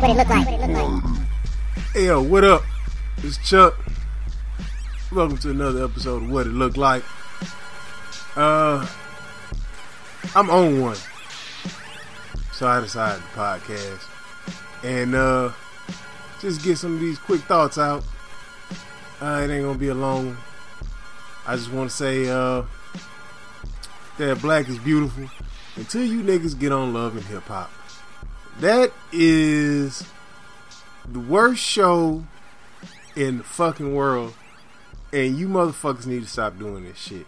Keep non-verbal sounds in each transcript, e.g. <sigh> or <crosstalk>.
What it look like? What it look like? Hey yo, what up? It's Chuck. Welcome to another episode of What It Look Like. Uh, I'm on one, side to side the podcast, and uh, just get some of these quick thoughts out. Uh, it ain't gonna be a long one. I just want to say uh, that black is beautiful until you niggas get on love and hip hop. That is the worst show in the fucking world, and you motherfuckers need to stop doing this shit.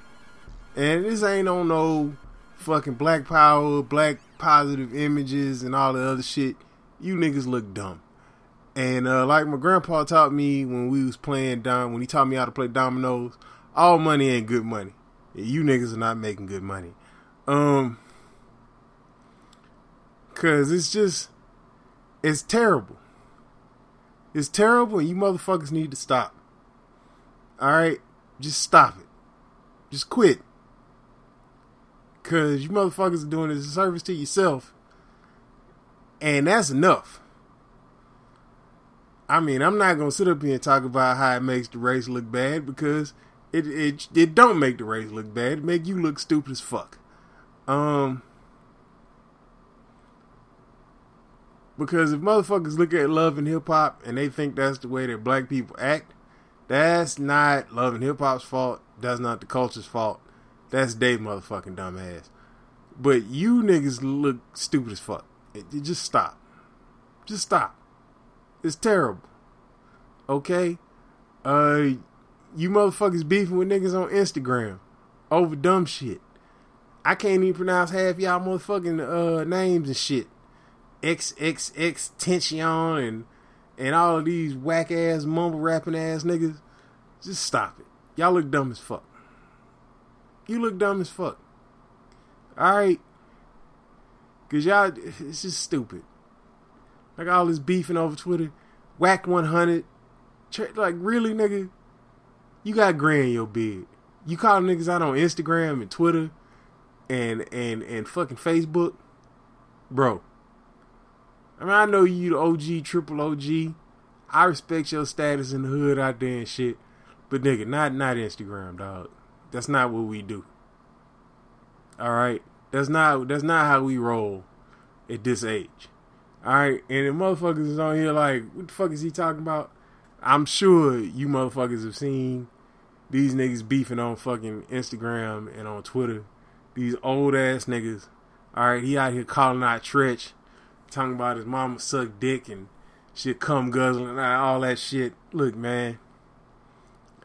And this ain't on no fucking black power, black positive images, and all the other shit. You niggas look dumb. And uh, like my grandpa taught me when we was playing dom, when he taught me how to play dominoes, all money ain't good money. You niggas are not making good money. Um, cause it's just, it's terrible. It's terrible, and you motherfuckers need to stop. All right, just stop it. Just quit. Cause you motherfuckers are doing a service to yourself, and that's enough. I mean, I'm not gonna sit up here and talk about how it makes the race look bad because it it it don't make the race look bad. It make you look stupid as fuck. Um, because if motherfuckers look at love and hip hop and they think that's the way that black people act, that's not love and hip hop's fault. That's not the culture's fault. That's Dave motherfucking dumbass. But you niggas look stupid as fuck. It, it just stop. Just stop. It's terrible. Okay? Uh you motherfuckers beefing with niggas on Instagram over dumb shit. I can't even pronounce half y'all motherfucking uh names and shit. XXX Tension and and all of these whack ass mumble rapping ass niggas. Just stop it. Y'all look dumb as fuck. You look dumb as fuck. Alright? Cause y'all it's just stupid. Like all this beefing over Twitter. Wack 100. Like, really, nigga? You got gray in your beard. You call niggas out on Instagram and Twitter and and and fucking Facebook, bro. I mean, I know you the OG, triple OG. I respect your status in the hood out there and shit, but nigga, not not Instagram, dog. That's not what we do. All right, that's not that's not how we roll at this age. All right, and the motherfuckers is on here like, what the fuck is he talking about? I'm sure you motherfuckers have seen these niggas beefing on fucking Instagram and on Twitter. These old ass niggas. All right, he out here calling out Treach, talking about his mama suck dick and shit, come guzzling, all that shit. Look, man,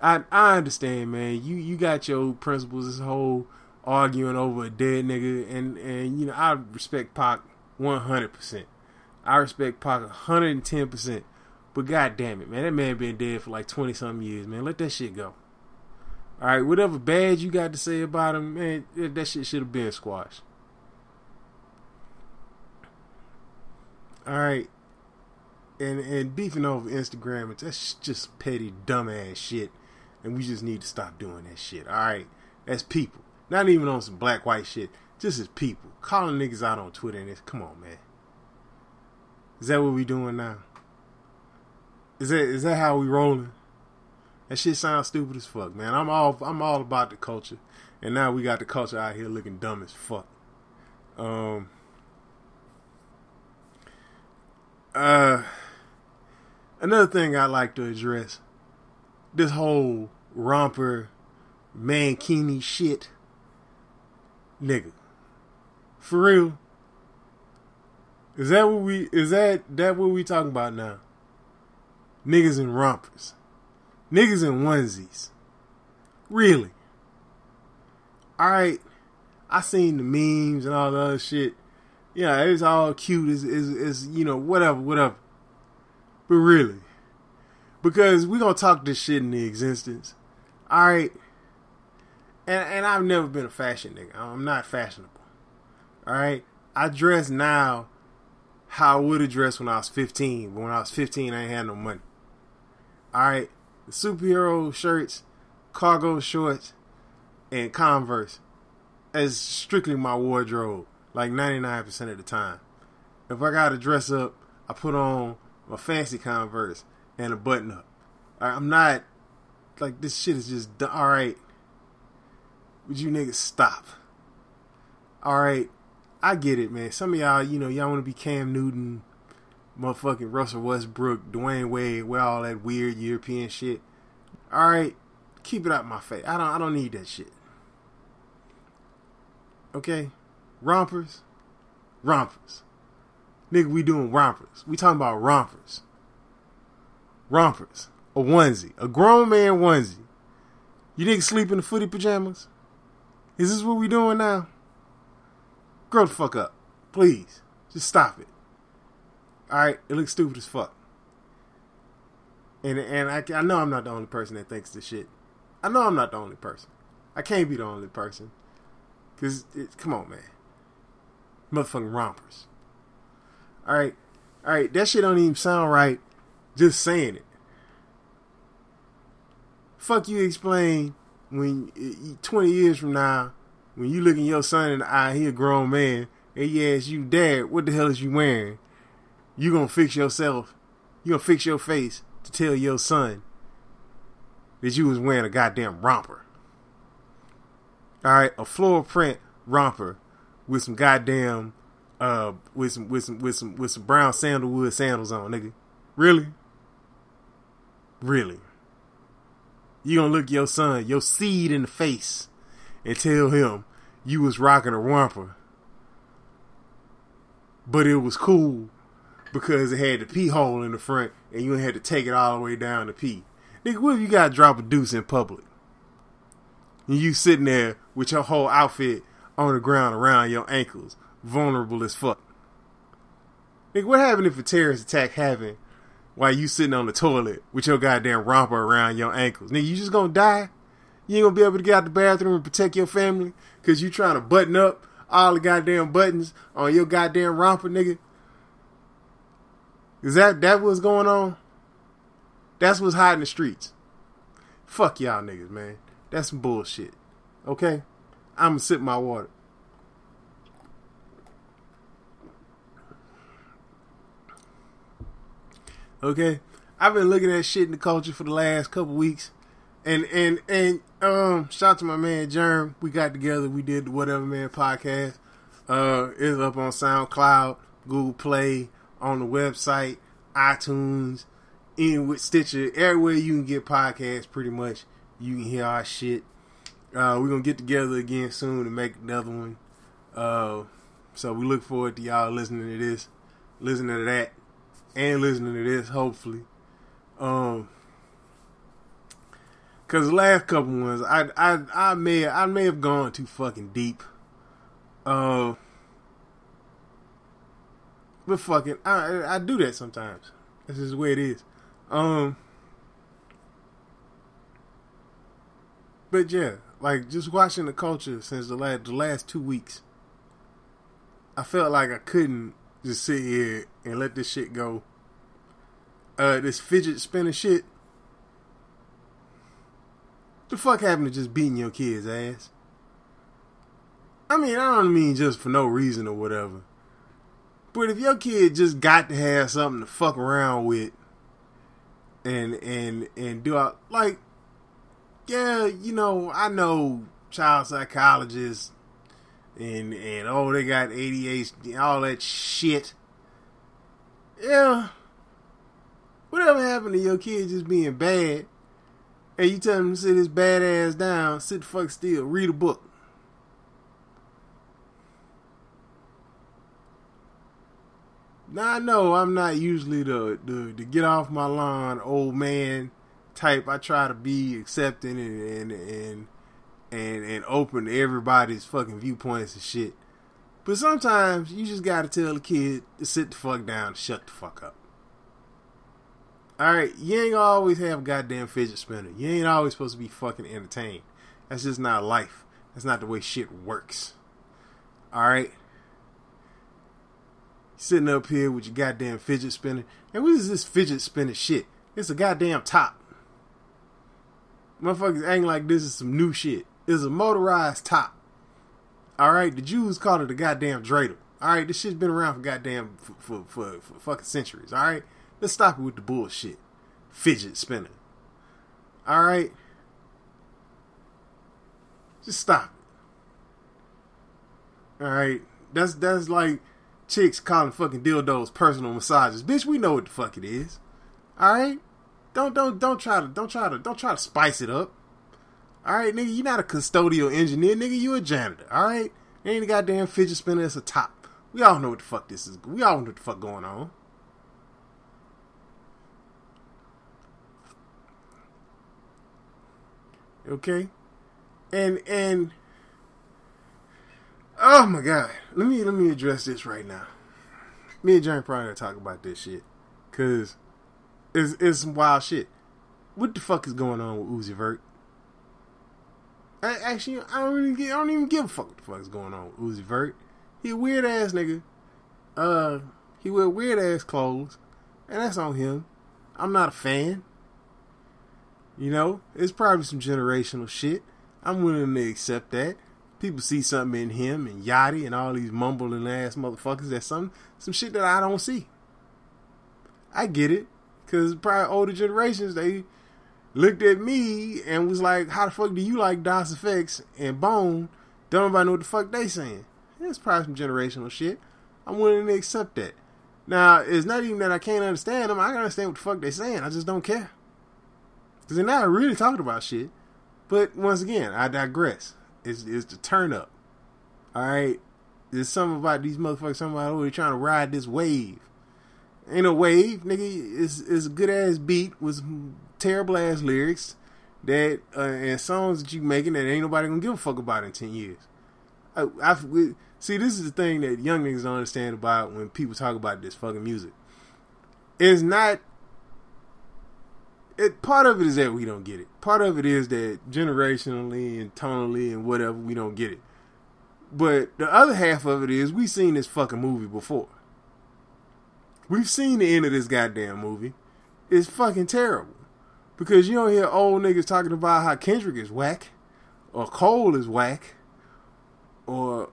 I I understand, man. You you got your principles. This whole arguing over a dead nigga, and and you know I respect Pac one hundred percent. I respect Pac one hundred and ten percent. But god damn it, man, that man been dead for like twenty something years, man. Let that shit go. All right, whatever bad you got to say about him, man, that shit should have been squashed. All right, and and beefing over Instagram, that's just petty, dumbass shit, and we just need to stop doing that shit. All right, that's people, not even on some black white shit, just as people calling niggas out on Twitter and this. Come on, man. Is that what we doing now? Is that is that how we rolling? That shit sounds stupid as fuck, man. I'm all I'm all about the culture, and now we got the culture out here looking dumb as fuck. Um. Uh. Another thing I like to address: this whole romper, mankini shit, nigga. For real. Is that what we? Is that that what we talking about now? Niggas in rompers. Niggas in onesies. Really? Alright. I seen the memes and all the other shit. Yeah, it's all cute. is it's, it's, you know, whatever, whatever. But really. Because we gonna talk this shit in the existence. Alright. And, and I've never been a fashion nigga. I'm not fashionable. Alright? I dress now how I would have dressed when I was 15. But when I was 15, I ain't had no money. Alright, the superhero shirts, cargo shorts, and Converse as strictly my wardrobe, like 99% of the time. If I gotta dress up, I put on my fancy Converse and a button up. I'm not like this shit is just all right. Would you niggas stop? All right, I get it, man. Some of y'all, you know, y'all want to be Cam Newton, motherfucking Russell Westbrook, Dwyane Wade, with all that weird European shit. All right, keep it out my face. I don't, I don't need that shit. Okay, rompers, rompers, nigga. We doing rompers. We talking about rompers, rompers. A onesie, a grown man onesie. You niggas sleep in the footy pajamas? Is this what we doing now? Grow the fuck up. Please. Just stop it. Alright? It looks stupid as fuck. And and I, I know I'm not the only person that thinks this shit. I know I'm not the only person. I can't be the only person. Because, come on, man. Motherfucking rompers. Alright? Alright, that shit don't even sound right just saying it. Fuck you explain when 20 years from now when you looking your son in the eye, he a grown man, and he asks you, Dad, what the hell is you wearing? You gonna fix yourself. You gonna fix your face to tell your son that you was wearing a goddamn romper. Alright, a floor print romper with some goddamn uh with some with some with some with some brown sandalwood sandals on, nigga. Really? Really? You gonna look your son, your seed in the face and tell him you was rocking a romper. But it was cool because it had the pee hole in the front and you had to take it all the way down to pee. Nigga, what if you gotta drop a deuce in public? And you sitting there with your whole outfit on the ground around your ankles, vulnerable as fuck. Nigga, what happened if a terrorist attack happened while you sitting on the toilet with your goddamn romper around your ankles? Nigga, you just gonna die? You ain't gonna be able to get out the bathroom and protect your family because you trying to button up all the goddamn buttons on your goddamn romper, nigga. Is that that what's going on? That's what's hot in the streets. Fuck y'all niggas, man. That's some bullshit. Okay? I'm gonna sip my water. Okay? I've been looking at shit in the culture for the last couple weeks and and and um, shout out to my man Germ. We got together. We did the Whatever Man podcast. Uh, it's up on SoundCloud, Google Play, on the website, iTunes, in with Stitcher, everywhere you can get podcasts. Pretty much, you can hear our shit. Uh, we're gonna get together again soon to make another one. Uh, so we look forward to y'all listening to this, listening to that, and listening to this. Hopefully, um, Cause the last couple ones, I I I may I may have gone too fucking deep. Uh, but fucking, I I do that sometimes. This is the way it is. Um, but yeah, like just watching the culture since the last the last two weeks, I felt like I couldn't just sit here and let this shit go. Uh, this fidget spinner shit the fuck happened to just beating your kid's ass? I mean, I don't mean just for no reason or whatever. But if your kid just got to have something to fuck around with and and and do all like yeah, you know, I know child psychologists and and oh they got ADHD all that shit. Yeah. Whatever happened to your kid just being bad and you tell him to sit his bad ass down, sit the fuck still, read a book. Now I know I'm not usually the, the the get off my lawn old man type. I try to be accepting and and and and, and open to everybody's fucking viewpoints and shit. But sometimes you just gotta tell the kid to sit the fuck down, shut the fuck up. All right, you ain't always have a goddamn fidget spinner. You ain't always supposed to be fucking entertained. That's just not life. That's not the way shit works. All right. Sitting up here with your goddamn fidget spinner. And what is this fidget spinner shit? It's a goddamn top. Motherfuckers acting like this is some new shit. It's a motorized top. All right, the Jews called it a goddamn dreidel. All right, this shit's been around for goddamn for for, for, for fucking centuries. All right, let's stop it with the bullshit. Fidget spinner. All right, just stop it. All right, that's that's like chicks calling fucking dildos personal massages. Bitch, we know what the fuck it is. All right, don't don't don't try to don't try to don't try to spice it up. All right, nigga, you're not a custodial engineer, nigga. You a janitor. All right, ain't a goddamn fidget spinner. It's a top. We all know what the fuck this is. We all know what the fuck going on. Okay, and and oh my god, let me let me address this right now. Me and John gonna talk about this shit because it's it's some wild shit. What the fuck is going on with Uzi Vert? I, actually, I don't get, I don't even give a fuck what the fuck is going on with Uzi Vert. He a weird ass nigga. Uh, he wear weird ass clothes, and that's on him. I'm not a fan. You know, it's probably some generational shit. I'm willing to accept that. People see something in him and Yachty and all these mumbling ass motherfuckers. That's some some shit that I don't see. I get it, cause probably older generations they looked at me and was like, "How the fuck do you like Das EFX and Bone?" Don't nobody know what the fuck they saying. It's probably some generational shit. I'm willing to accept that. Now, it's not even that I can't understand them. I can understand what the fuck they saying. I just don't care. Because they're not really talking about shit. But once again, I digress. It's, it's the turn up. Alright? There's something about these motherfuckers, oh, they're trying to ride this wave. Ain't a wave, nigga. It's, it's a good ass beat with terrible ass lyrics that uh, and songs that you making that ain't nobody gonna give a fuck about in 10 years. I, I, See, this is the thing that young niggas don't understand about when people talk about this fucking music. It's not. It part of it is that we don't get it. Part of it is that generationally and tonally and whatever we don't get it. But the other half of it is we've seen this fucking movie before. We've seen the end of this goddamn movie. It's fucking terrible. Because you don't hear old niggas talking about how Kendrick is whack, or Cole is whack, or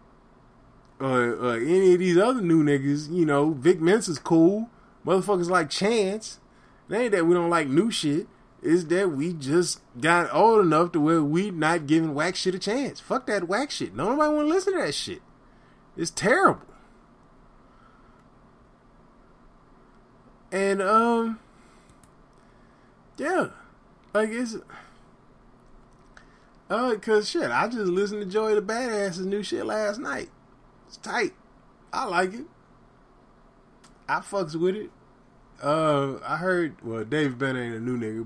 or, or any of these other new niggas, you know, Vic Mensa's cool. Motherfuckers like Chance. It ain't that we don't like new shit. It's that we just got old enough to where we not giving whack shit a chance. Fuck that whack shit. Nobody want to listen to that shit. It's terrible. And um, yeah, like it's uh, cause shit, I just listened to Joey the Badass's new shit last night. It's tight. I like it. I fucks with it. Uh, I heard. Well, Dave Banner ain't a new nigga,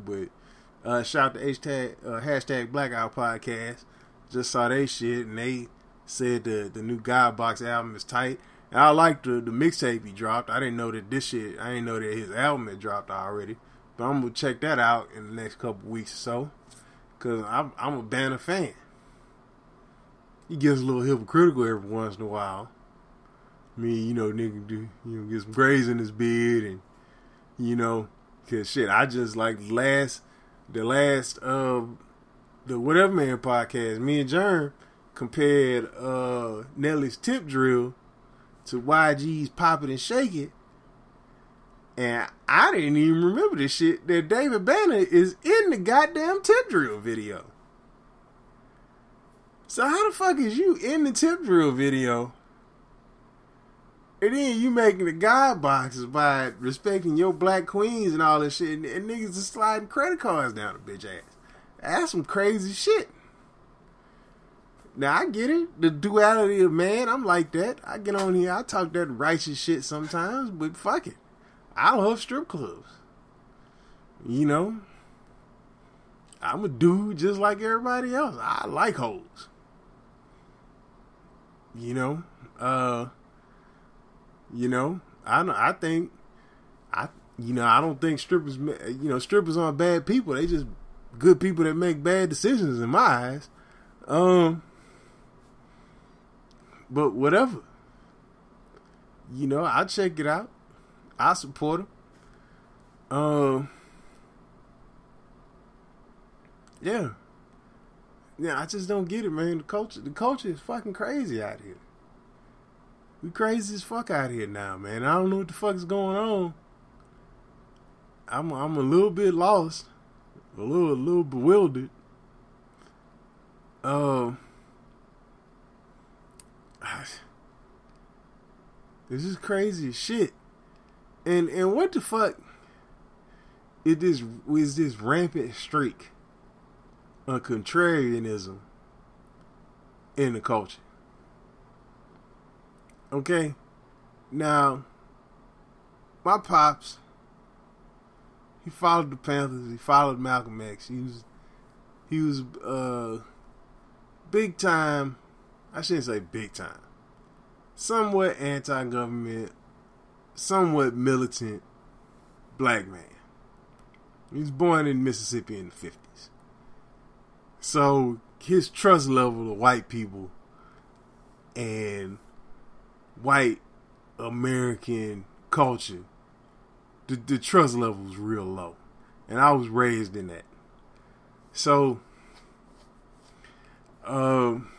but uh, shout out to hashtag uh, hashtag Blackout Podcast. Just saw they shit, and they said the the new God Box album is tight. And I like the the mixtape he dropped. I didn't know that this shit. I didn't know that his album had dropped already. But I'm gonna check that out in the next couple weeks or so, cause I'm I'm a Banner fan he gets a little hypocritical every once in a while. I mean, you know, nigga do you know get some grays in his beard and you know, cause shit, I just like last the last uh the whatever man podcast. Me and Jerm compared uh Nelly's tip drill to YG's Pop It and Shake It. And I didn't even remember this shit that David Banner is in the goddamn tip drill video. So how the fuck is you in the tip drill video? And then you making the God boxes by respecting your black queens and all this shit, and, and niggas is sliding credit cards down the bitch ass. That's some crazy shit. Now I get it, the duality of man. I'm like that. I get on here, I talk that righteous shit sometimes, but fuck it, I love strip clubs. You know, I'm a dude just like everybody else. I like hoes. You know, uh, you know, I I think I you know I don't think strippers you know strippers aren't bad people. They just good people that make bad decisions in my eyes. Um, but whatever. You know, I check it out. I support him. Um, yeah. Yeah, I just don't get it, man. The culture, the culture is fucking crazy out here. We crazy as fuck out here now, man. I don't know what the fuck is going on. I'm I'm a little bit lost, a little a little bewildered. Um, uh, <sighs> this is crazy shit. And and what the fuck? is this is this rampant streak of contrarianism in the culture. Okay, now my pops he followed the Panthers. He followed Malcolm X. He was he was uh big time. I shouldn't say big time. Somewhat anti-government, somewhat militant black man. He was born in Mississippi in the fifties. So his trust level of white people and white American culture the, the trust level was real low. And I was raised in that. So um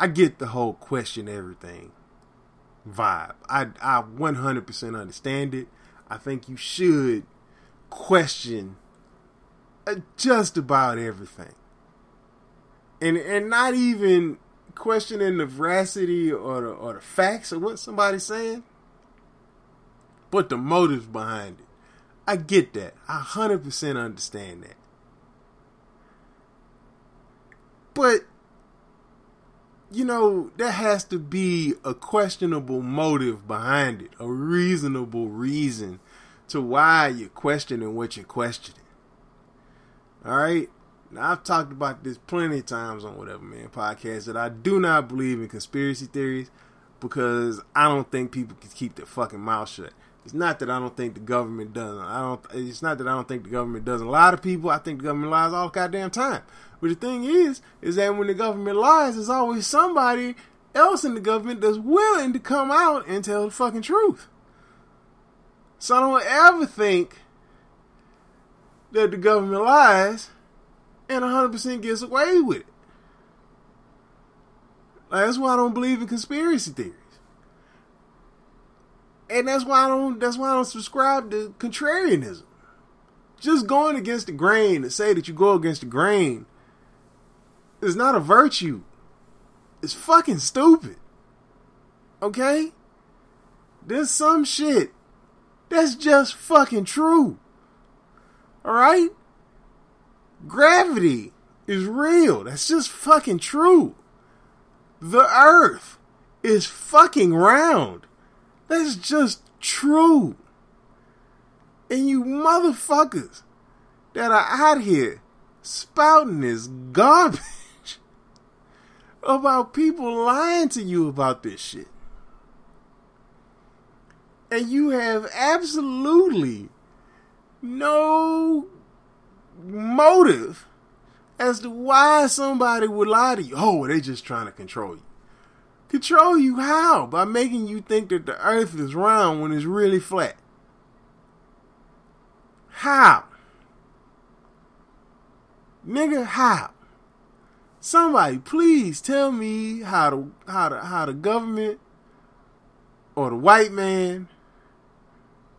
I get the whole question everything vibe. I I 100% understand it. I think you should question uh, just about everything. And and not even questioning the veracity or the, or the facts of what somebody's saying but the motives behind it. I get that. I 100% understand that. But, you know, there has to be a questionable motive behind it, a reasonable reason to why you're questioning what you're questioning. All right? Now, I've talked about this plenty of times on whatever, man, podcast that I do not believe in conspiracy theories because I don't think people can keep their fucking mouth shut. It's not that I don't think the government doesn't. I don't. It's not that I don't think the government doesn't. A lot of people, I think the government lies all goddamn time. But the thing is, is that when the government lies, there's always somebody else in the government that's willing to come out and tell the fucking truth. So I don't ever think that the government lies and 100% gets away with it. Like, that's why I don't believe in conspiracy theories and that's why I don't. That's why I don't subscribe to contrarianism. Just going against the grain to say that you go against the grain is not a virtue. It's fucking stupid. Okay? There's some shit that's just fucking true. Alright? Gravity is real. That's just fucking true. The earth is fucking round. That's just true. And you motherfuckers that are out here spouting this garbage about people lying to you about this shit. And you have absolutely no motive as to why somebody would lie to you. Oh, they're just trying to control you. Control you how? By making you think that the earth is round when it's really flat. How? Nigga, how? Somebody please tell me how the how the how the government or the white man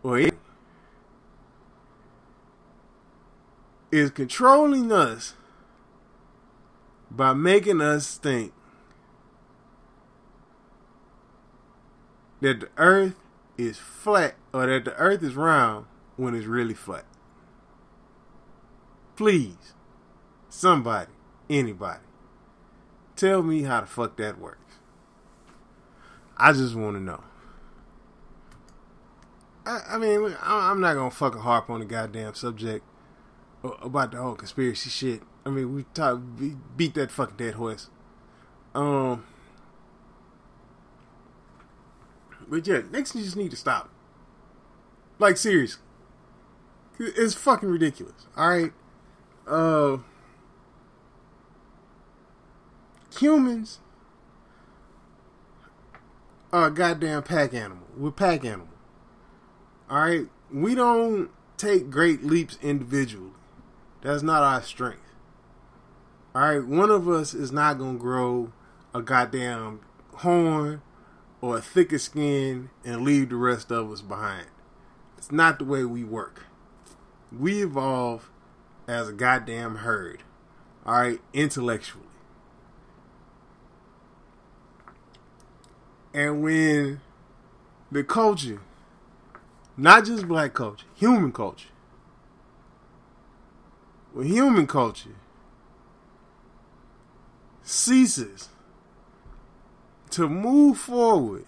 or it is controlling us by making us think that the earth is flat or that the earth is round when it's really flat. Please, somebody, anybody, tell me how the fuck that works. I just want to know. I, I mean, I'm not gonna fucking harp on the goddamn subject about the whole conspiracy shit. I mean, we talk, beat that fucking dead horse. Um, But yeah, niggas just need to stop. Like seriously, it's fucking ridiculous. All right, uh, humans are a goddamn pack animal. We're pack animal. All right, we don't take great leaps individually. That's not our strength. All right, one of us is not gonna grow a goddamn horn or a thicker skin and leave the rest of us behind. It's not the way we work. We evolve as a goddamn herd. Alright, intellectually. And when the culture, not just black culture, human culture, when human culture ceases to move forward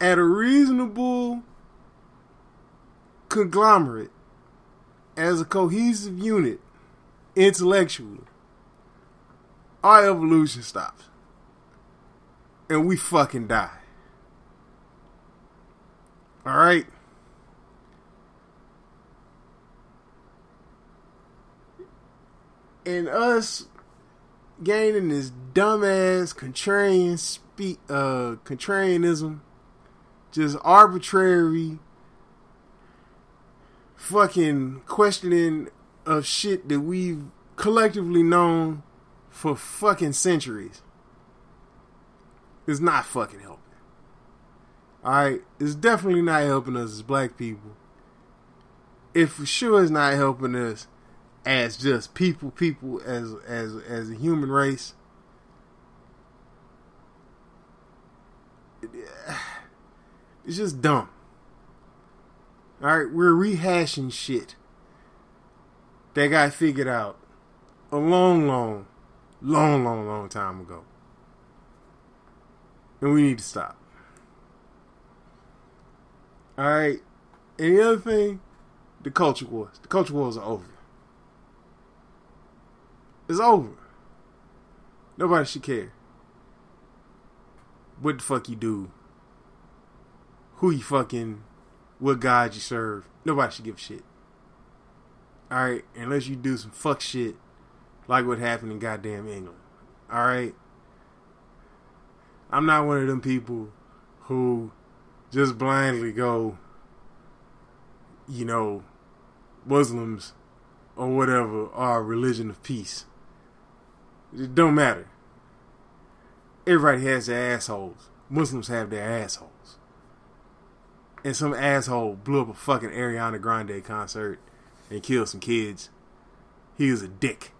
at a reasonable conglomerate as a cohesive unit intellectually, our evolution stops. And we fucking die. Alright? And us gaining this dumbass contrarian spe- uh contrarianism, just arbitrary fucking questioning of shit that we've collectively known for fucking centuries is not fucking helping. Alright? It's definitely not helping us as black people. It for sure is not helping us as just people, people as as as a human race. <sighs> It's just dumb. All right, we're rehashing shit that got figured out a long, long, long, long, long time ago, and we need to stop. All right, and the other thing, the culture wars. The culture wars are over. It's over. Nobody should care. What the fuck you do? Who you fucking? What God you serve? Nobody should give a shit. Alright? Unless you do some fuck shit like what happened in goddamn England. Alright? I'm not one of them people who just blindly go, you know, Muslims or whatever are a religion of peace. It don't matter. Everybody has their assholes. Muslims have their assholes. And some asshole blew up a fucking Ariana Grande concert and killed some kids. He was a dick.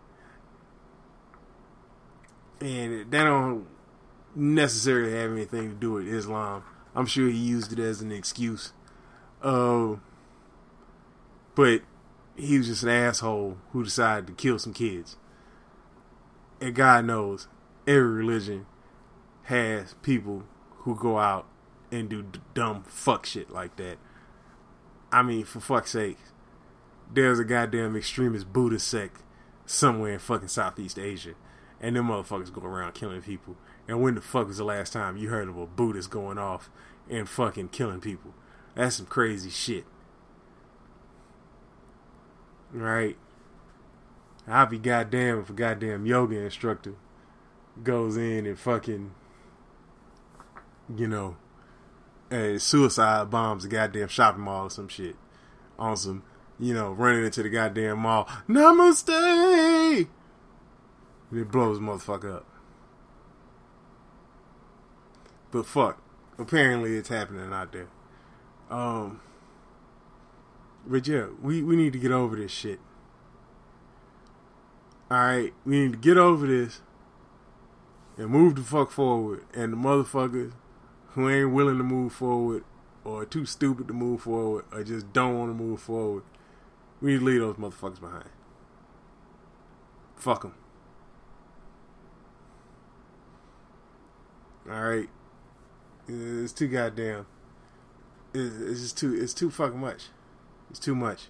And that don't necessarily have anything to do with Islam. I'm sure he used it as an excuse. Uh, but he was just an asshole who decided to kill some kids and God knows every religion has people who go out and do dumb fuck shit like that. I mean, for fuck's sake, there's a goddamn extremist Buddhist sect somewhere in fucking Southeast Asia, and them motherfuckers go around killing people. And when the fuck was the last time you heard of a Buddhist going off and fucking killing people? That's some crazy shit. Right? I'll be goddamn if a goddamn yoga instructor goes in and fucking, you know, uh, suicide bombs a goddamn shopping mall or some shit. On some, you know, running into the goddamn mall. Namaste! It blows motherfucker up. But fuck. Apparently it's happening out there. Um, but yeah, we, we need to get over this shit all right, we need to get over this and move the fuck forward. And the motherfuckers who ain't willing to move forward or too stupid to move forward or just don't want to move forward, we need to leave those motherfuckers behind. Fuck them. All right, it's too goddamn. It's just too. It's too fucking much. It's too much.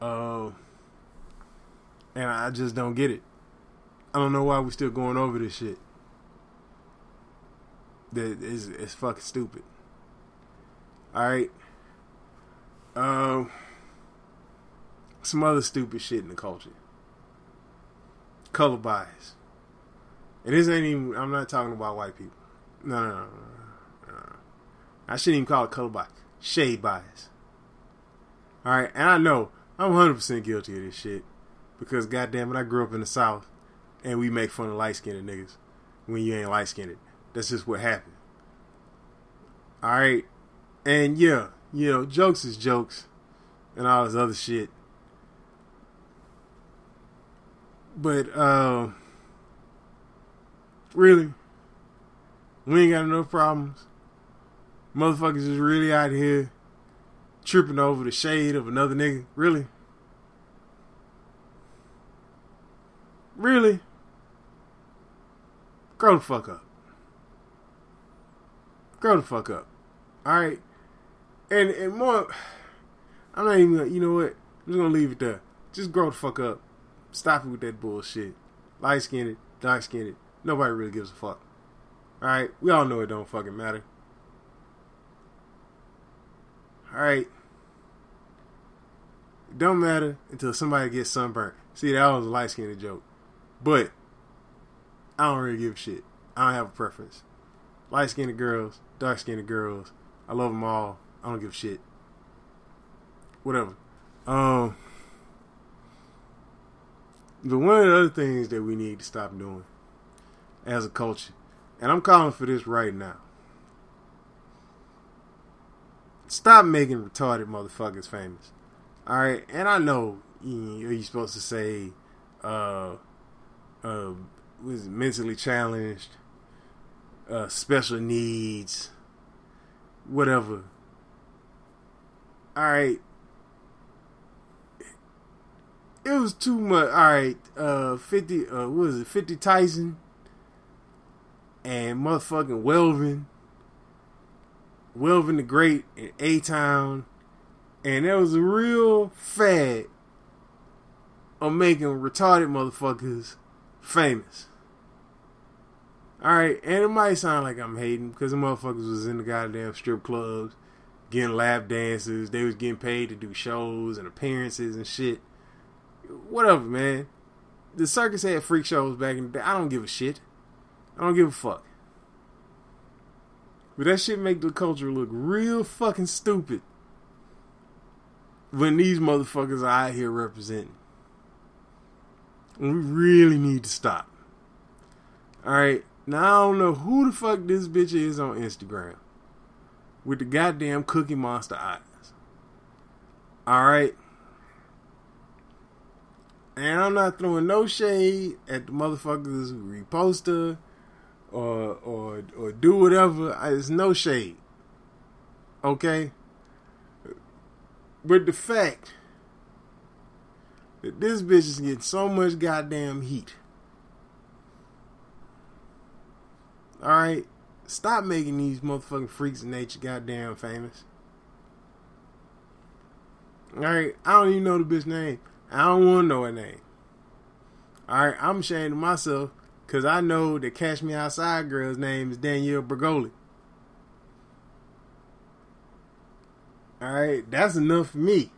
Uh and I just don't get it. I don't know why we're still going over this shit. That is it's fucking stupid. Alright. Um some other stupid shit in the culture. Color bias. And this ain't even I'm not talking about white people. No, no, no, no. I shouldn't even call it color bias. Shade bias. Alright, and I know I'm 100% guilty of this shit. Because goddamn it, I grew up in the South, and we make fun of light skinned niggas when you ain't light skinned. That's just what happened. All right, and yeah, you know, jokes is jokes, and all this other shit. But uh, really, we ain't got no problems. Motherfuckers is really out here tripping over the shade of another nigga. Really? Really? Grow the fuck up. Grow the fuck up. Alright? And and more I'm not even gonna you know what? I'm just gonna leave it there. Just grow the fuck up. Stop it with that bullshit. Light skinned, dark skinned. Nobody really gives a fuck. Alright? We all know it don't fucking matter. Alright. It don't matter until somebody gets sunburnt. See, that was a light skinned joke. But I don't really give a shit. I don't have a preference. Light skinned girls, dark skinned girls. I love them all. I don't give a shit. Whatever. Um, but one of the other things that we need to stop doing as a culture, and I'm calling for this right now. Stop making retarded motherfuckers famous. All right, and I know you, are supposed to say, uh, uh, was mentally challenged, uh, special needs, whatever. All right, it was too much. All right, uh, fifty. Uh, what was it? Fifty Tyson and motherfucking Welvin, Welvin the Great in A Town, and there was a real fad of making retarded motherfuckers famous. Alright, and it might sound like I'm hating because the motherfuckers was in the goddamn strip clubs getting lap dances. They was getting paid to do shows and appearances and shit. Whatever, man. The circus had freak shows back in the day. I don't give a shit. I don't give a fuck. But that shit make the culture look real fucking stupid when these motherfuckers are out here representing. And we really need to stop. Alright, now I don't know who the fuck this bitch is on Instagram. With the goddamn Cookie Monster eyes. Alright. And I'm not throwing no shade at the motherfuckers who repost her or or or do whatever. It's no shade. Okay? But the fact that this bitch is getting so much goddamn heat. Alright? Stop making these motherfucking freaks of nature goddamn famous. Alright? I don't even know the bitch name. I don't want to know her name. Alright? I'm ashamed of myself because I know the Cash Me Outside girl's name is Danielle Bregoli. Alright? That's enough for me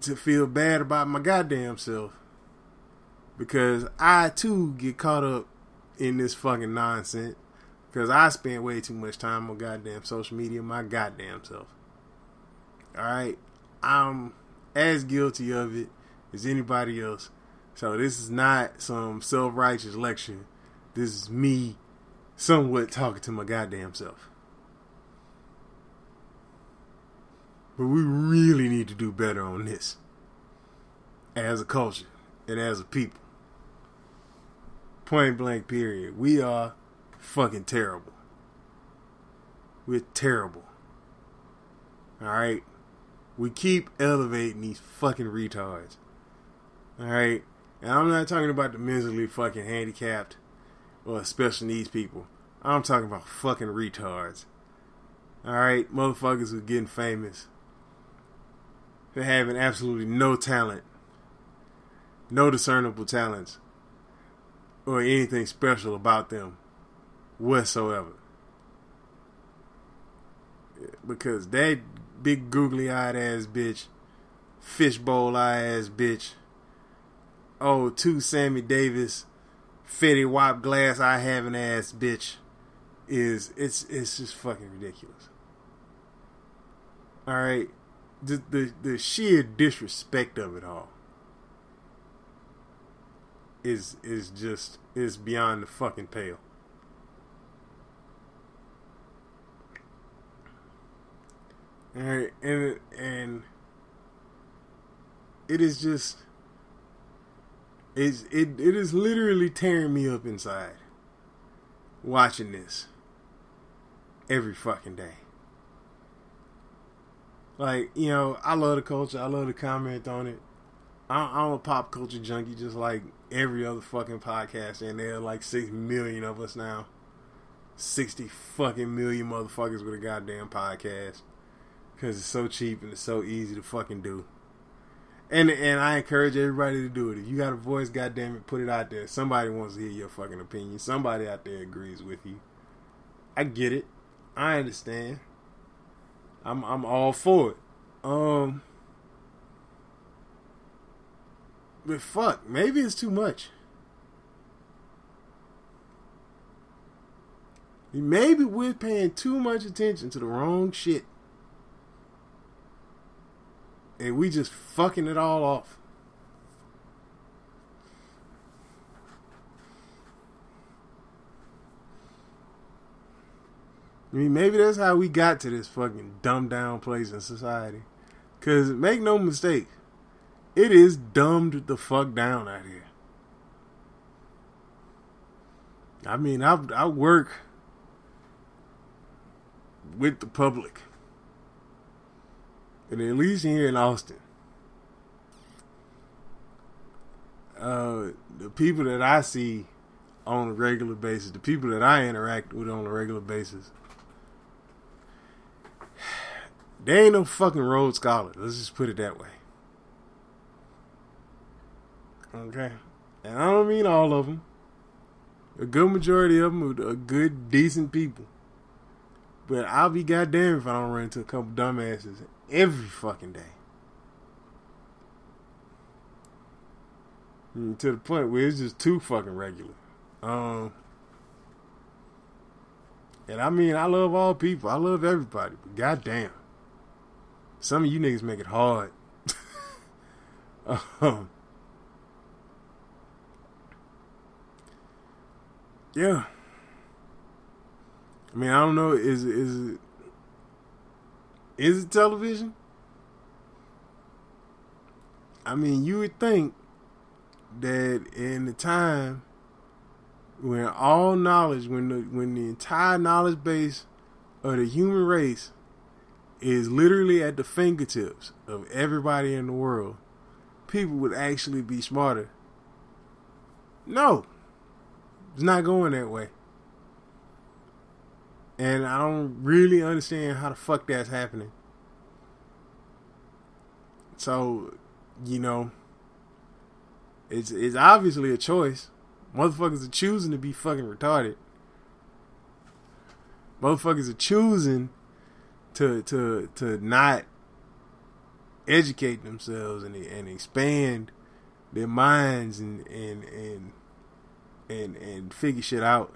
to feel bad about my goddamn self. Because I too get caught up in this fucking nonsense. Because I spend way too much time on goddamn social media, my goddamn self. Alright? I'm as guilty of it as anybody else. So this is not some self righteous lecture. This is me somewhat talking to my goddamn self. But we really need to do better on this. As a culture and as a people. Point blank, period. We are fucking terrible. We're terrible. Alright? We keep elevating these fucking retards. Alright? And I'm not talking about the mentally fucking handicapped or special needs people. I'm talking about fucking retards. Alright? Motherfuckers who getting famous for having absolutely no talent, no discernible talents, or anything special about them whatsoever. Because that big googly eyed ass bitch, fishbowl eye ass bitch, oh, two Sammy Davis, Fetty Wap glass eye having ass bitch is it's it's just fucking ridiculous. All right, the, the the sheer disrespect of it all. is is just is beyond the fucking pale. And and and it is just it's, it it is literally tearing me up inside watching this every fucking day. Like, you know, I love the culture. I love to comment on it. I'm a pop culture junkie just like every other fucking podcast, and there are like six million of us now. 60 fucking million motherfuckers with a goddamn podcast. Because it's so cheap and it's so easy to fucking do. And and I encourage everybody to do it. If you got a voice, goddamn it, put it out there. Somebody wants to hear your fucking opinion. Somebody out there agrees with you. I get it. I understand. I'm I'm all for it. Um But fuck, maybe it's too much. Maybe we're paying too much attention to the wrong shit and we just fucking it all off. I mean, maybe that's how we got to this fucking dumbed down place in society. Cause make no mistake, it is dumbed the fuck down out here. I mean, I I work with the public and at least here in Austin, uh, the people that I see on a regular basis, the people that I interact with on a regular basis, they ain't no fucking Rhodes Scholar. Let's just put it that way. Okay, and I don't mean all of them. A good majority of them are good, decent people. But I'll be goddamn if I don't run into a couple dumbasses every fucking day. And mm, to the point where it's just too fucking regular. Um, and I mean, I love all people. I love everybody. But goddamn, some of you niggas make it hard. <laughs> um, yeah. I mean, I don't know. Is is is it television? I mean, you would think that in the time when all knowledge, when the when the entire knowledge base of the human race is literally at the fingertips of everybody in the world, people would actually be smarter. No, it's not going that way. And I don't really understand how the fuck that's happening. So, you know, it's it's obviously a choice. Motherfuckers are choosing to be fucking retarded. Motherfuckers are choosing to to to not educate themselves and and expand their minds and and and and, and figure shit out.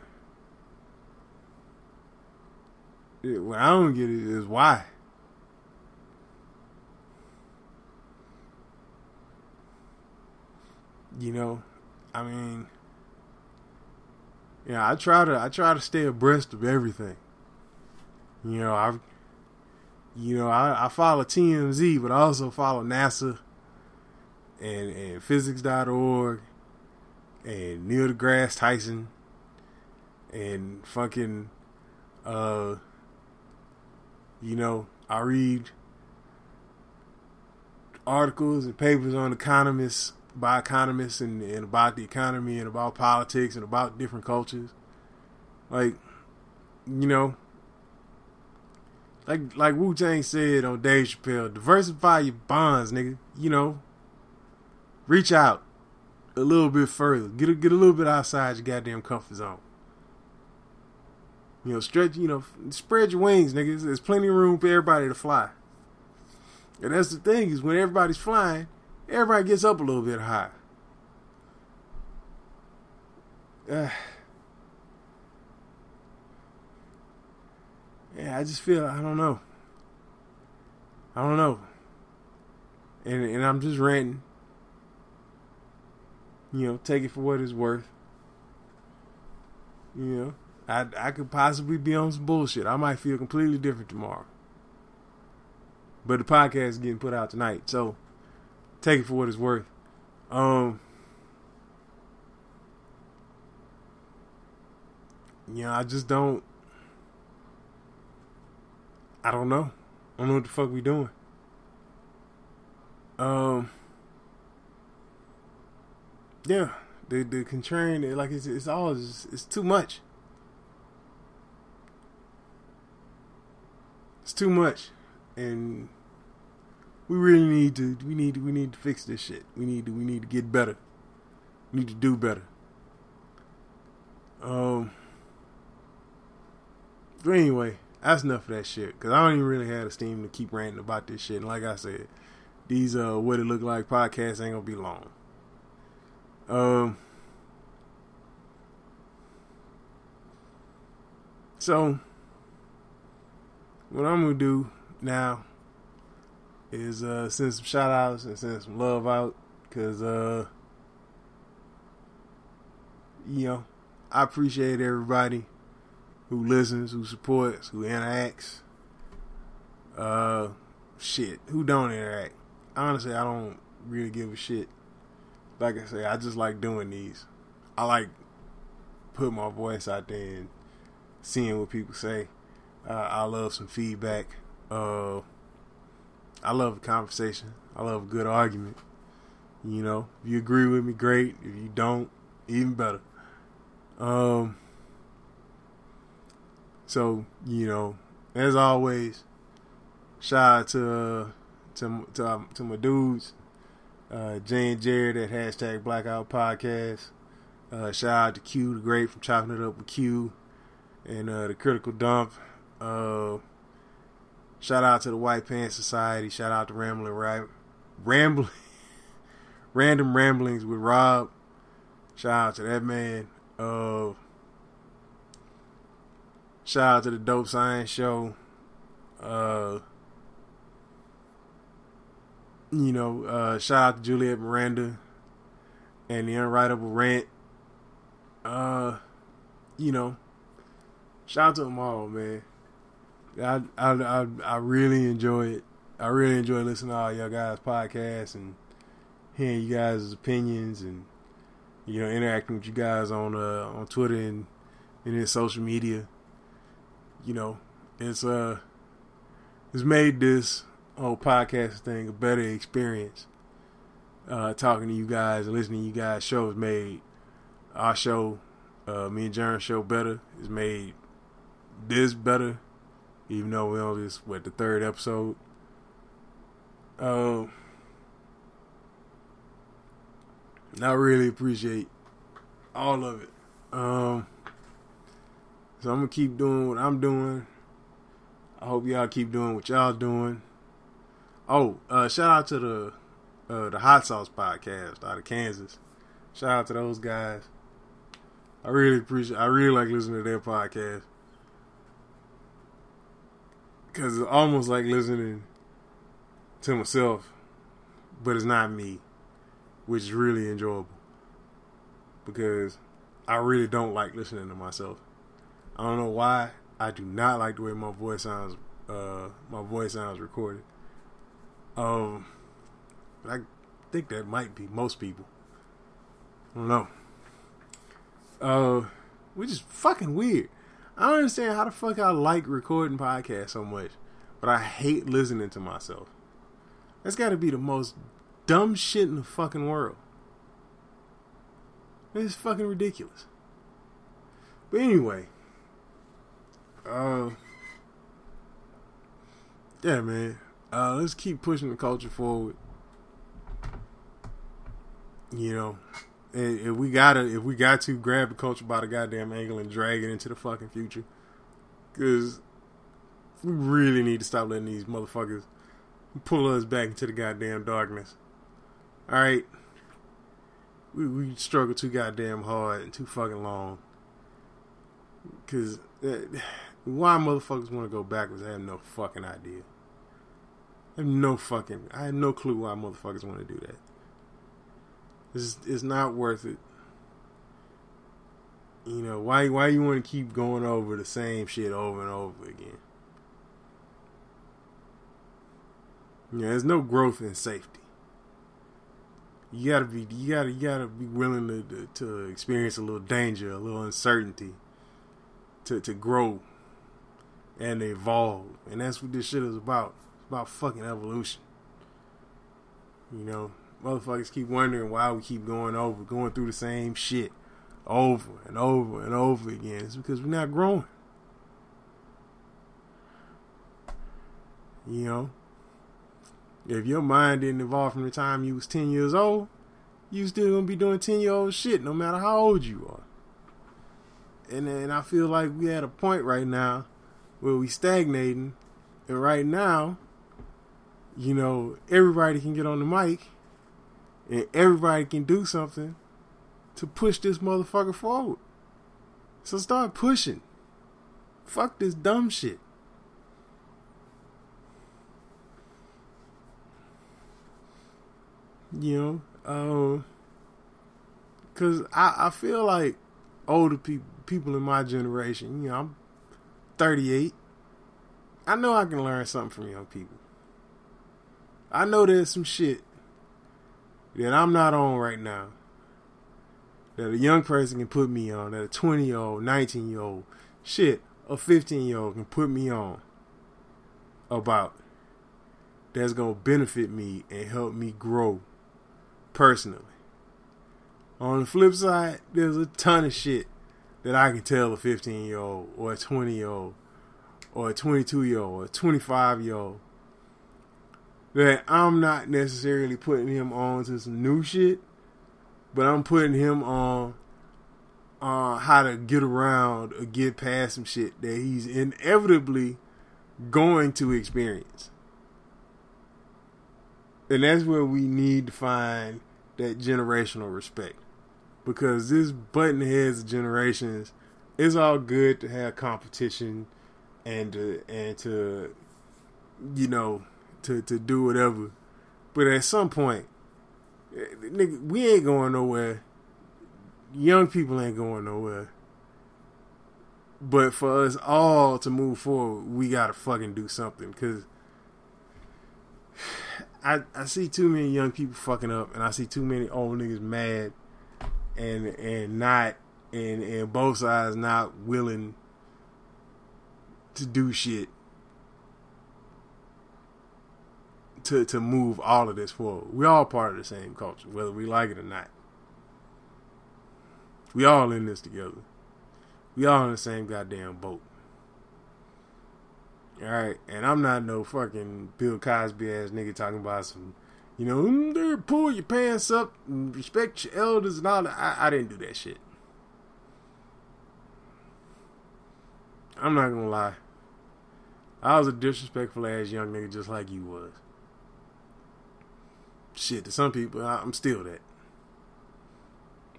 What I don't get is why. You know, I mean, yeah, I try to I try to stay abreast of everything. You know, I, you know, I, I follow TMZ, but I also follow NASA and and physics.org and Neil deGrasse Tyson and fucking uh you know, I read articles and papers on economists by economists and, and about the economy and about politics and about different cultures. Like, you know, like like Wu Tang said on Dave Chappelle, diversify your bonds, nigga. You know, reach out a little bit further. Get a, get a little bit outside your goddamn comfort zone. You know, stretch, you know, spread your wings, niggas. There's plenty of room for everybody to fly. And that's the thing is when everybody's flying, everybody gets up a little bit high. Uh, yeah, I just feel I don't know. I don't know. And and I'm just ranting. You know, take it for what it's worth. You know, I I could possibly be on some bullshit. I might feel completely different tomorrow. But the podcast is getting put out tonight, so take it for what it's worth. Um, know, I just don't. I don't know. I don't know what the fuck we doing. Um. Yeah, the the contrarian, like it's it's all it's, it's too much. It's too much, and we really need to we need to, we need to fix this shit. We need to we need to get better. We need to do better. Um. But anyway, that's enough of that shit. Cause I don't even really have the steam to keep ranting about this shit. And like I said, these uh what it look like podcasts ain't gonna be long. Um. So, what I'm gonna do now is uh, send some shout outs and send some love out because, uh, you know, I appreciate everybody who listens, who supports, who interacts. Uh, shit, who don't interact? Honestly, I don't really give a shit. Like I say, I just like doing these. I like putting my voice out there and seeing what people say. Uh, I love some feedback. Uh, I love a conversation. I love a good argument. You know, if you agree with me, great. If you don't, even better. Um. So you know, as always, shout out to to to, um, to my dudes, uh, Jay and Jared at hashtag Blackout Podcast. Uh, shout out to Q the Great from Chopping It Up with Q, and uh, the Critical Dump. Uh, Shout out to the White Pants Society. Shout out to Rambling Right, Rambling, <laughs> Random Ramblings with Rob. Shout out to that man. Uh, shout out to the Dope Science Show. Uh, you know, uh, shout out to Juliet Miranda and the Unwritable Rant. Uh, you know, shout out to them all, man. I, I, I, I really enjoy it. I really enjoy listening to all y'all guys' podcasts and hearing you guys' opinions and you know interacting with you guys on uh, on Twitter and and in social media. You know, it's uh it's made this whole podcast thing a better experience. Uh, talking to you guys and listening to you guys' shows made our show, uh, me and Jaron show better. It's made this better even though we only just what the third episode. Um, I really appreciate all of it. Um, so I'm gonna keep doing what I'm doing. I hope y'all keep doing what y'all doing. Oh, uh, shout out to the uh, the Hot Sauce podcast out of Kansas. Shout out to those guys. I really appreciate. I really like listening to their podcast because it's almost like listening to myself, but it's not me, which is really enjoyable because I really don't like listening to myself. I don't know why. I do not like the way my voice sounds. Uh, my voice sounds recorded. Um, I think that might be most people. I don't know. Uh, which is fucking weird. I don't understand how the fuck I like recording podcasts so much, but I hate listening to myself. That's got to be the most dumb shit in the fucking world. It's fucking ridiculous. But anyway, uh, yeah, man. Uh, let's keep pushing the culture forward. You know, if we gotta, if we got to grab the culture by the goddamn angle and drag it into the fucking future, because we really need to stop letting these motherfuckers pull us back into the goddamn darkness. All right, we we struggle too goddamn hard and too fucking long. Cause uh, why motherfuckers want to go backwards? I have no fucking idea. I have no fucking. I have no clue why motherfuckers want to do that. It's it's not worth it. You know why? Why you want to keep going over the same shit over and over again? Yeah, there's no growth in safety. You gotta be, you gotta, you gotta be willing to, to, to experience a little danger, a little uncertainty, to to grow and evolve, and that's what this shit is about. It's about fucking evolution. You know, motherfuckers keep wondering why we keep going over, going through the same shit over and over and over again. It's because we're not growing. You know, if your mind didn't evolve from the time you was 10 years old, you still gonna be doing 10 year old shit no matter how old you are. And and I feel like we at a point right now where we stagnating, and right now, you know, everybody can get on the mic, and everybody can do something to push this motherfucker forward. So start pushing. Fuck this dumb shit. You know, um, cause I, I feel like older people, people in my generation, you know, I'm 38. I know I can learn something from young people. I know there's some shit that I'm not on right now that a young person can put me on, that a 20 year old, 19 year old, shit, a 15 year old can put me on about that's going to benefit me and help me grow personally. On the flip side, there's a ton of shit that I can tell a 15 year old or a 20 year old or a 22 year old or a 25 year old that I'm not necessarily putting him on to some new shit, but I'm putting him on uh, how to get around or get past some shit that he's inevitably going to experience. And that's where we need to find that generational respect. Because this button heads of generations, it's all good to have competition and to and to you know to to do whatever. But at some point, eh, nigga, we ain't going nowhere. Young people ain't going nowhere. But for us all to move forward, we gotta fucking do something because <sighs> I I see too many young people fucking up, and I see too many old niggas mad and and not and and both sides not willing to do shit to to move all of this forward. We all part of the same culture, whether we like it or not. We all in this together. We all in the same goddamn boat. All right, and I'm not no fucking Bill Cosby ass nigga talking about some, you know, mm, pull your pants up, and respect your elders and all that. I, I didn't do that shit. I'm not gonna lie. I was a disrespectful ass young nigga just like you was. Shit, to some people, I'm still that.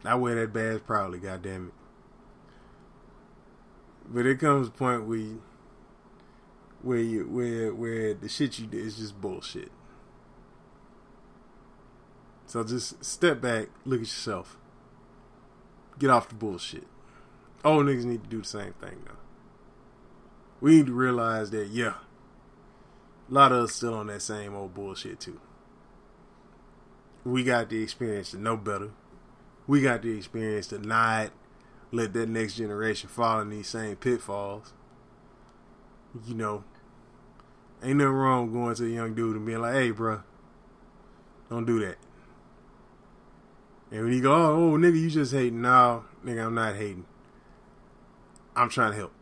I wear that badge proudly, goddamn it. But it comes a point where you, where you, where where the shit you did is just bullshit. So just step back, look at yourself. Get off the bullshit. Old niggas need to do the same thing though. We need to realize that yeah, a lot of us still on that same old bullshit too we got the experience to know better. We got the experience to not let that next generation fall in these same pitfalls. You know, ain't nothing wrong with going to a young dude and being like, "Hey, bro, don't do that." And when he go, "Oh, oh nigga, you just hating?" No, nigga, I'm not hating. I'm trying to help.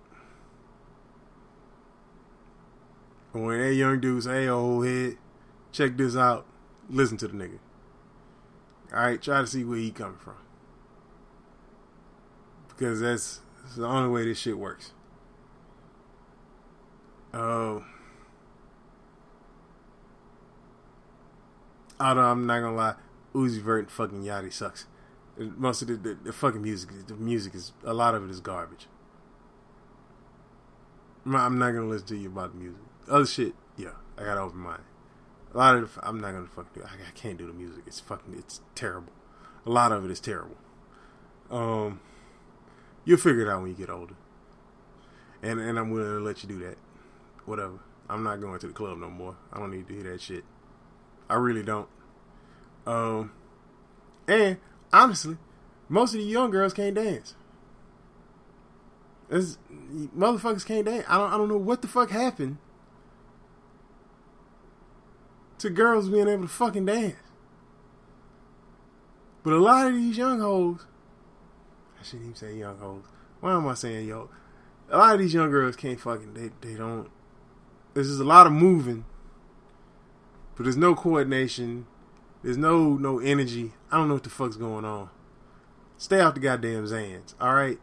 And when that young dude say, "Hey, old head, check this out," listen to the nigga. All right, try to see where he coming from, because that's, that's the only way this shit works. Oh. Uh, although I'm not gonna lie, Uzi Vert fucking Yachty sucks. Most of the, the, the, fucking music, the music is a lot of it is garbage. I'm not gonna listen to you about the music. Other shit, yeah, I got open mind. A lot of I'm not gonna fucking do. I, I can't do the music. It's fucking. It's terrible. A lot of it is terrible. Um, you'll figure it out when you get older, and and I'm willing to let you do that. Whatever. I'm not going to the club no more. I don't need to hear that shit. I really don't. Um, and honestly, most of the young girls can't dance. It's, motherfuckers can't dance. I don't. I don't know what the fuck happened to girls being able to fucking dance. But a lot of these young hoes, I shouldn't even say young hoes. Why am I saying yo? A lot of these young girls can't fucking. They they don't. There's just a lot of moving, but there's no coordination. There's no no energy. I don't know what the fuck's going on. Stay off the goddamn Xans, all right.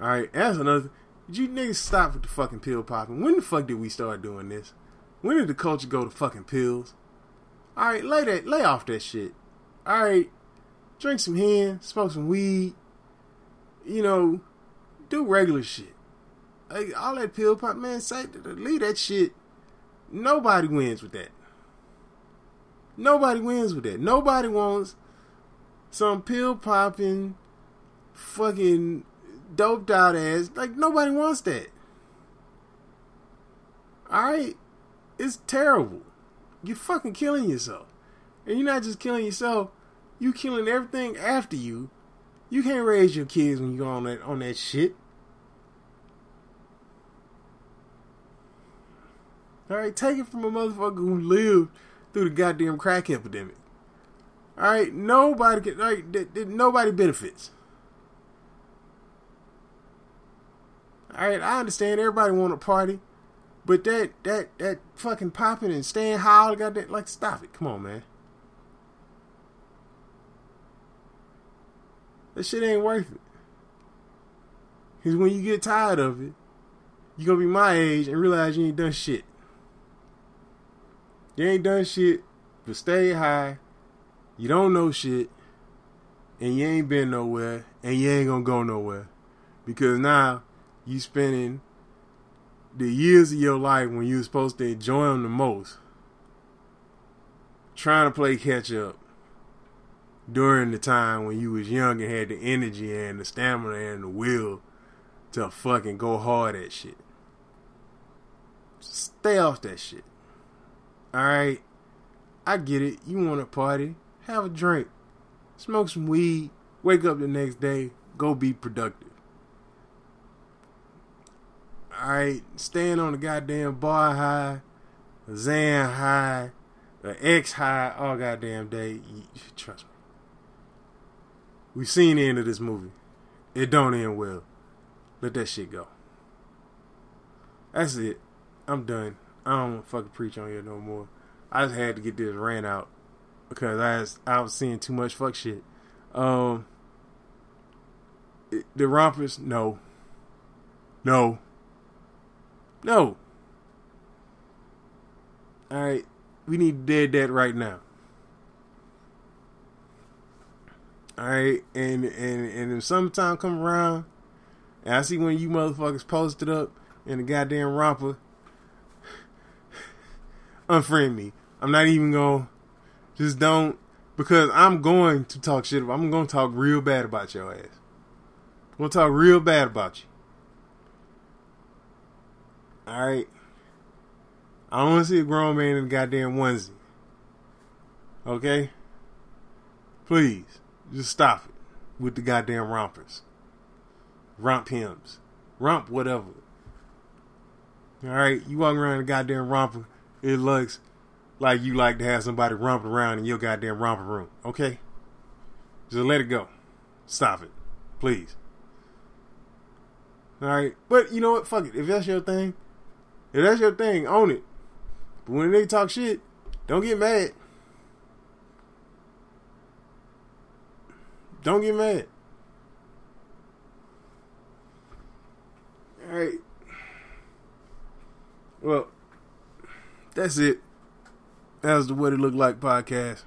All right, that's another. Did you niggas stop with the fucking pill popping? When the fuck did we start doing this? When did the culture go to fucking pills? All right, lay that, lay off that shit. All right, drink some hen, smoke some weed. You know, do regular shit. Like, all that pill pop, man. Say, leave that shit. Nobody wins with that. Nobody wins with that. Nobody wants some pill popping, fucking doped out ass. Like nobody wants that. Alright? It's terrible. You're fucking killing yourself. And you're not just killing yourself, you killing everything after you. You can't raise your kids when you go on that on that shit. Alright, take it from a motherfucker who lived through the goddamn crack epidemic. Alright, nobody get like th- th- nobody benefits. All right, I understand everybody want to party, but that that that fucking popping and staying high, got that like stop it. Come on, man. That shit ain't worth it. Cause when you get tired of it, you gonna be my age and realize you ain't done shit. You ain't done shit, but stay high. You don't know shit, and you ain't been nowhere, and you ain't gonna go nowhere. Because now you spending the years of your life when you were supposed to enjoy them the most trying to play catch up during the time when you was young and had the energy and the stamina and the will to fucking go hard at shit. Stay off that shit. Alright? I get it. You want to party. Have a drink. Smoke some weed. Wake up the next day. Go be productive. Alright, staying on the goddamn bar high, Xan high, the X high all goddamn day. Trust me. We've seen the end of this movie. It don't end well. Let that shit go. That's it. I'm done. I don't fucking preach on here no more. I just had to get this rant out because I was, I was seeing too much fuck shit. Um, the rompers, no, no. No. All right, we need dead that right now. All right, and and and if summertime come around, and I see when you motherfuckers posted up in the goddamn romper, unfriend me. I'm not even to Just don't because I'm going to talk shit. I'm going to talk real bad about your ass. I'm going to talk real bad about you. Alright? I don't want to see a grown man in a goddamn onesie. Okay? Please, just stop it with the goddamn rompers. RompHims. Romp whatever. Alright? You walk around in a goddamn romper, it looks like you like to have somebody romp around in your goddamn romper room. Okay? Just let it go. Stop it. Please. Alright? But you know what? Fuck it. If that's your thing, if that's your thing, own it. But when they talk shit, don't get mad. Don't get mad. Alright. Well, that's it. That was the What It Looked Like podcast.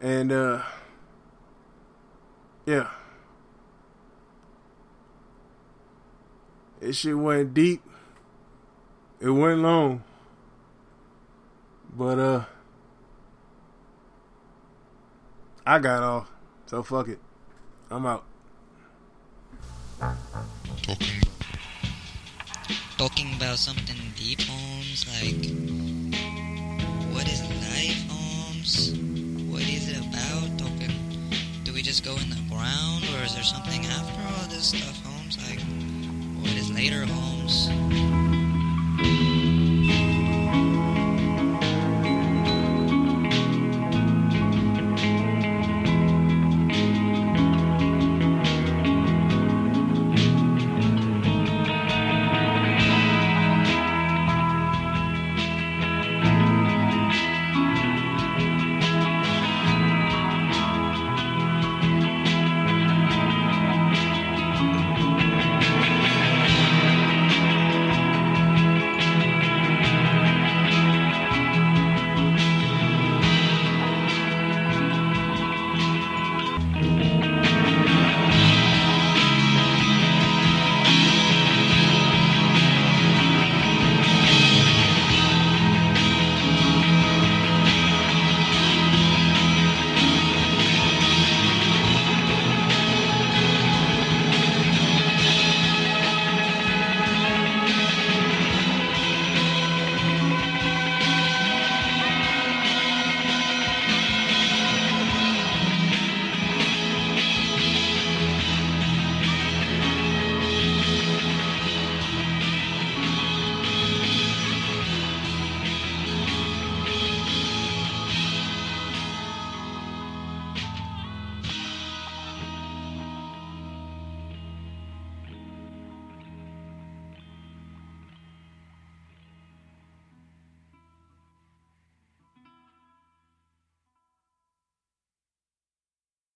And, uh, yeah. It shit went deep. It went long. But uh I got off, so fuck it. I'm out. Talking Talking about something deep, Holmes, like what is life, Holmes? What is it about? Talking do we just go in the ground or is there something after all this stuff, Holmes? Like what is later, Holmes? thank you